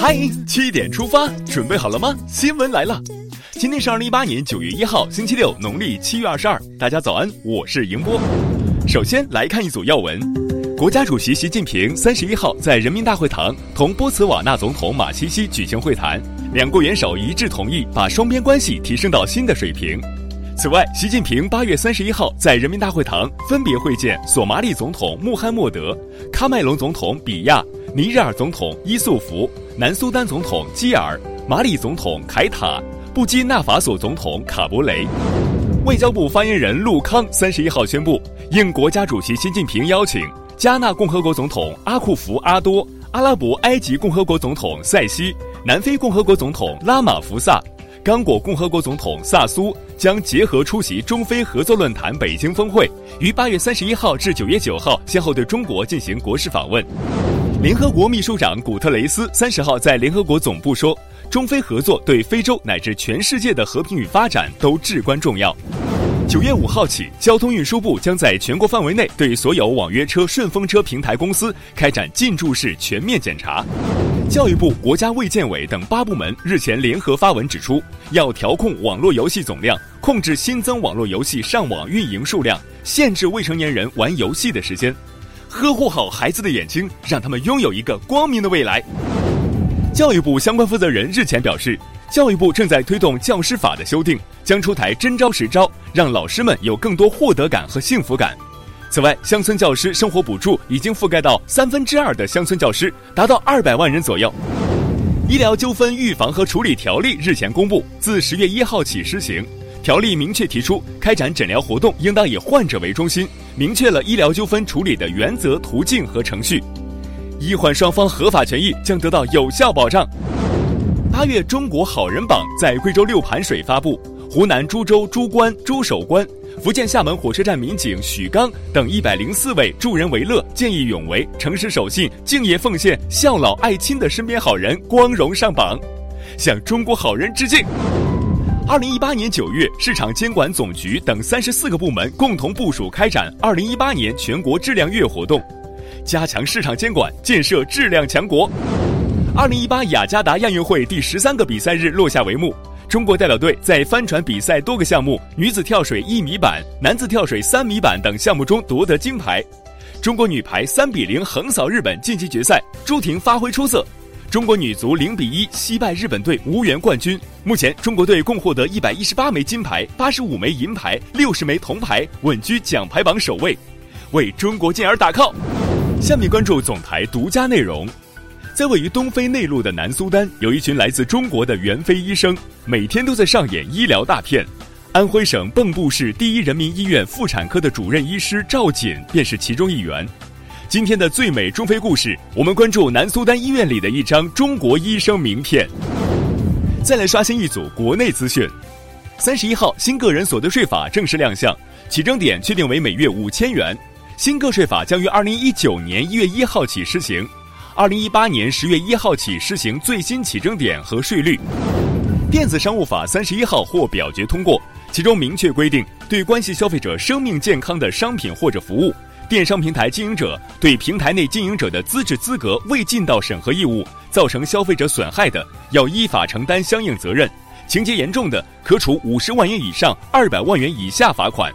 嗨，七点出发，准备好了吗？新闻来了，今天是二零一八年九月一号，星期六，农历七月二十二。大家早安，我是迎波。首先来看一组要闻：国家主席习近平三十一号在人民大会堂同波茨瓦纳总统马西西举行会谈，两国元首一致同意把双边关系提升到新的水平。此外，习近平八月三十一号在人民大会堂分别会见索马里总统穆罕默德、喀麦隆总统比亚、尼日尔总统伊素福。南苏丹总统基尔、马里总统凯塔、布基纳法索总统卡博雷，外交部发言人陆康三十一号宣布，应国家主席习近平邀请，加纳共和国总统阿库福阿多、阿拉伯埃及共和国总统塞西、南非共和国总统拉马福萨、刚果共和国总统萨苏将结合出席中非合作论坛北京峰会，于八月三十一号至九月九号先后对中国进行国事访问。联合国秘书长古特雷斯三十号在联合国总部说，中非合作对非洲乃至全世界的和平与发展都至关重要。九月五号起，交通运输部将在全国范围内对所有网约车、顺风车平台公司开展进驻式全面检查。教育部、国家卫健委等八部门日前联合发文指出，要调控网络游戏总量，控制新增网络游戏上网运营数量，限制未成年人玩游戏的时间。呵护好孩子的眼睛，让他们拥有一个光明的未来。教育部相关负责人日前表示，教育部正在推动教师法的修订，将出台真招实招，让老师们有更多获得感和幸福感。此外，乡村教师生活补助已经覆盖到三分之二的乡村教师，达到二百万人左右。医疗纠纷预防和处理条例日前公布，自十月一号起施行。条例明确提出，开展诊疗活动应当以患者为中心，明确了医疗纠纷处理的原则、途径和程序，医患双方合法权益将得到有效保障。八月中国好人榜在贵州六盘水发布，湖南株洲朱关朱守关、福建厦门火车站民警许刚等一百零四位助人为乐、见义勇为、诚实守信、敬业奉献、孝老爱亲的身边好人光荣上榜，向中国好人致敬。二零一八年九月，市场监管总局等三十四个部门共同部署开展二零一八年全国质量月活动，加强市场监管，建设质量强国。二零一八雅加达亚运会第十三个比赛日落下帷幕，中国代表队在帆船比赛多个项目、女子跳水一米板、男子跳水三米板等项目中夺得金牌。中国女排三比零横扫日本晋级决赛，朱婷发挥出色。中国女足零比一惜败日本队，无缘冠军。目前，中国队共获得一百一十八枚金牌、八十五枚银牌、六十枚铜牌，稳居奖牌榜首位，为中国健儿打 call。下面关注总台独家内容。在位于东非内陆的南苏丹，有一群来自中国的援非医生，每天都在上演医疗大片。安徽省蚌埠市第一人民医院妇产科的主任医师赵锦便是其中一员。今天的最美中非故事，我们关注南苏丹医院里的一张中国医生名片。再来刷新一组国内资讯。三十一号，新个人所得税法正式亮相，起征点确定为每月五千元。新个税法将于二零一九年一月一号起施行，二零一八年十月一号起施行最新起征点和税率。电子商务法三十一号获表决通过，其中明确规定，对关系消费者生命健康的商品或者服务。电商平台经营者对平台内经营者的资质资格未尽到审核义务，造成消费者损害的，要依法承担相应责任；情节严重的，可处五十万元以上二百万元以下罚款。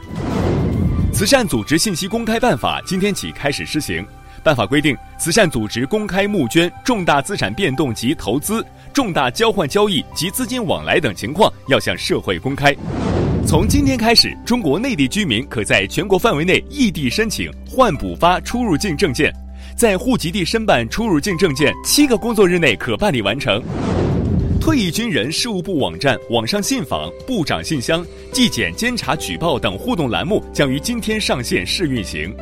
慈善组织信息公开办法今天起开始施行。办法规定，慈善组织公开募捐、重大资产变动及投资、重大交换交易及资金往来等情况要向社会公开。从今天开始，中国内地居民可在全国范围内异地申请换补发出入境证件，在户籍地申办出入境证件七个工作日内可办理完成。退役军人事务部网站、网上信访、部长信箱、纪检监察举报等互动栏目将于今天上线试运行。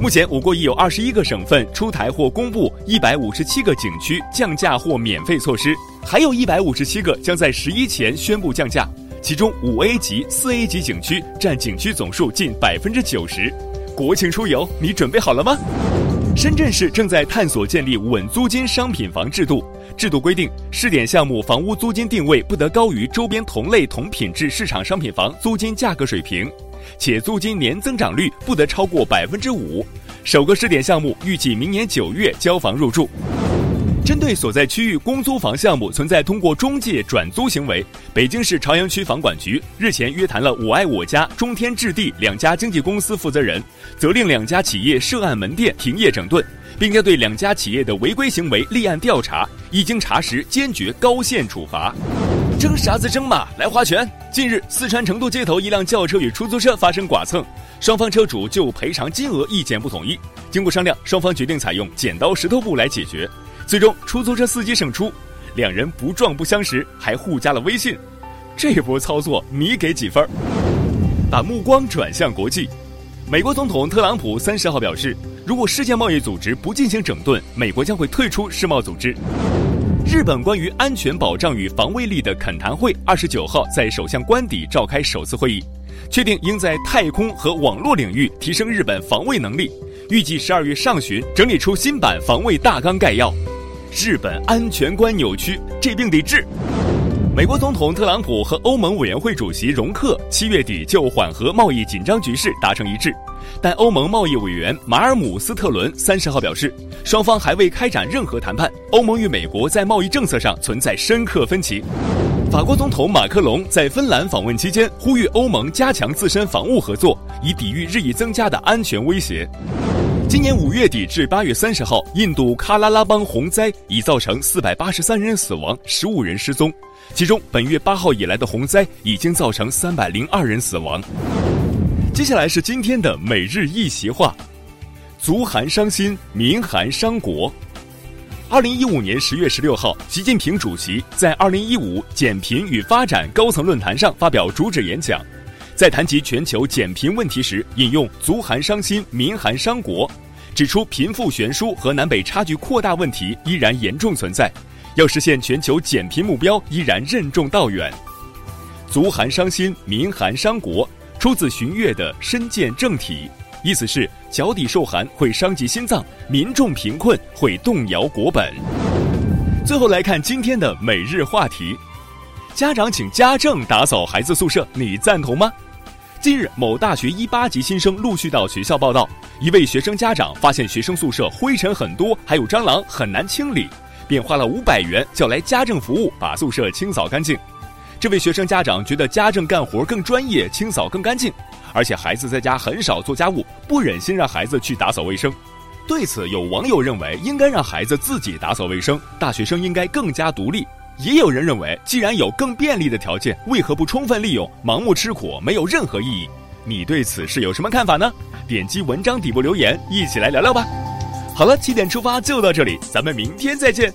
目前，我国已有二十一个省份出台或公布一百五十七个景区降价或免费措施，还有一百五十七个将在十一前宣布降价。其中五 A 级、四 A 级景区占景区总数近百分之九十。国庆出游，你准备好了吗？深圳市正在探索建立稳租金商品房制度。制度规定，试点项目房屋租金定位不得高于周边同类同品质市场商品房租金价格水平，且租金年增长率不得超过百分之五。首个试点项目预计明年九月交房入住。针对所在区域公租房项目存在通过中介转租行为，北京市朝阳区房管局日前约谈了我爱我家、中天置地两家经纪公司负责人，责令两家企业涉案门店停业整顿，并将对两家企业的违规行为立案调查，一经查实，坚决高限处罚。争啥子争嘛，来划拳！近日，四川成都街头一辆轿车与出租车发生剐蹭，双方车主就赔偿金额意见不统一。经过商量，双方决定采用剪刀石头布来解决。最终，出租车司机胜出，两人不撞不相识，还互加了微信。这波操作你给几分？把目光转向国际，美国总统特朗普三十号表示，如果世界贸易组织不进行整顿，美国将会退出世贸组织。日本关于安全保障与防卫力的恳谈会二十九号在首相官邸召开首次会议，确定应在太空和网络领域提升日本防卫能力，预计十二月上旬整理出新版防卫大纲概要。日本安全观扭曲，这病得治。美国总统特朗普和欧盟委员会主席容克七月底就缓和贸易紧张局势达成一致，但欧盟贸易委员马尔姆斯特伦三十号表示，双方还未开展任何谈判。欧盟与美国在贸易政策上存在深刻分歧。法国总统马克龙在芬兰访问期间呼吁欧盟加强自身防务合作，以抵御日益增加的安全威胁。今年五月底至八月三十号，印度喀拉拉邦洪灾已造成四百八十三人死亡，十五人失踪。其中，本月八号以来的洪灾已经造成三百零二人死亡。接下来是今天的每日一席话：足寒伤心，民寒伤国。二零一五年十月十六号，习近平主席在二零一五减贫与发展高层论坛上发表主旨演讲。在谈及全球减贫问题时，引用“足寒伤心，民寒伤国”，指出贫富悬殊和南北差距扩大问题依然严重存在，要实现全球减贫目标依然任重道远。“足寒伤心，民寒伤国”出自荀悦的《身见正体》，意思是脚底受寒会伤及心脏，民众贫困会动摇国本。最后来看今天的每日话题。家长请家政打扫孩子宿舍，你赞同吗？近日，某大学一八级新生陆续到学校报道，一位学生家长发现学生宿舍灰尘很多，还有蟑螂，很难清理，便花了五百元叫来家政服务把宿舍清扫干净。这位学生家长觉得家政干活更专业，清扫更干净，而且孩子在家很少做家务，不忍心让孩子去打扫卫生。对此，有网友认为应该让孩子自己打扫卫生，大学生应该更加独立。也有人认为，既然有更便利的条件，为何不充分利用？盲目吃苦没有任何意义。你对此事有什么看法呢？点击文章底部留言，一起来聊聊吧。好了，七点出发就到这里，咱们明天再见。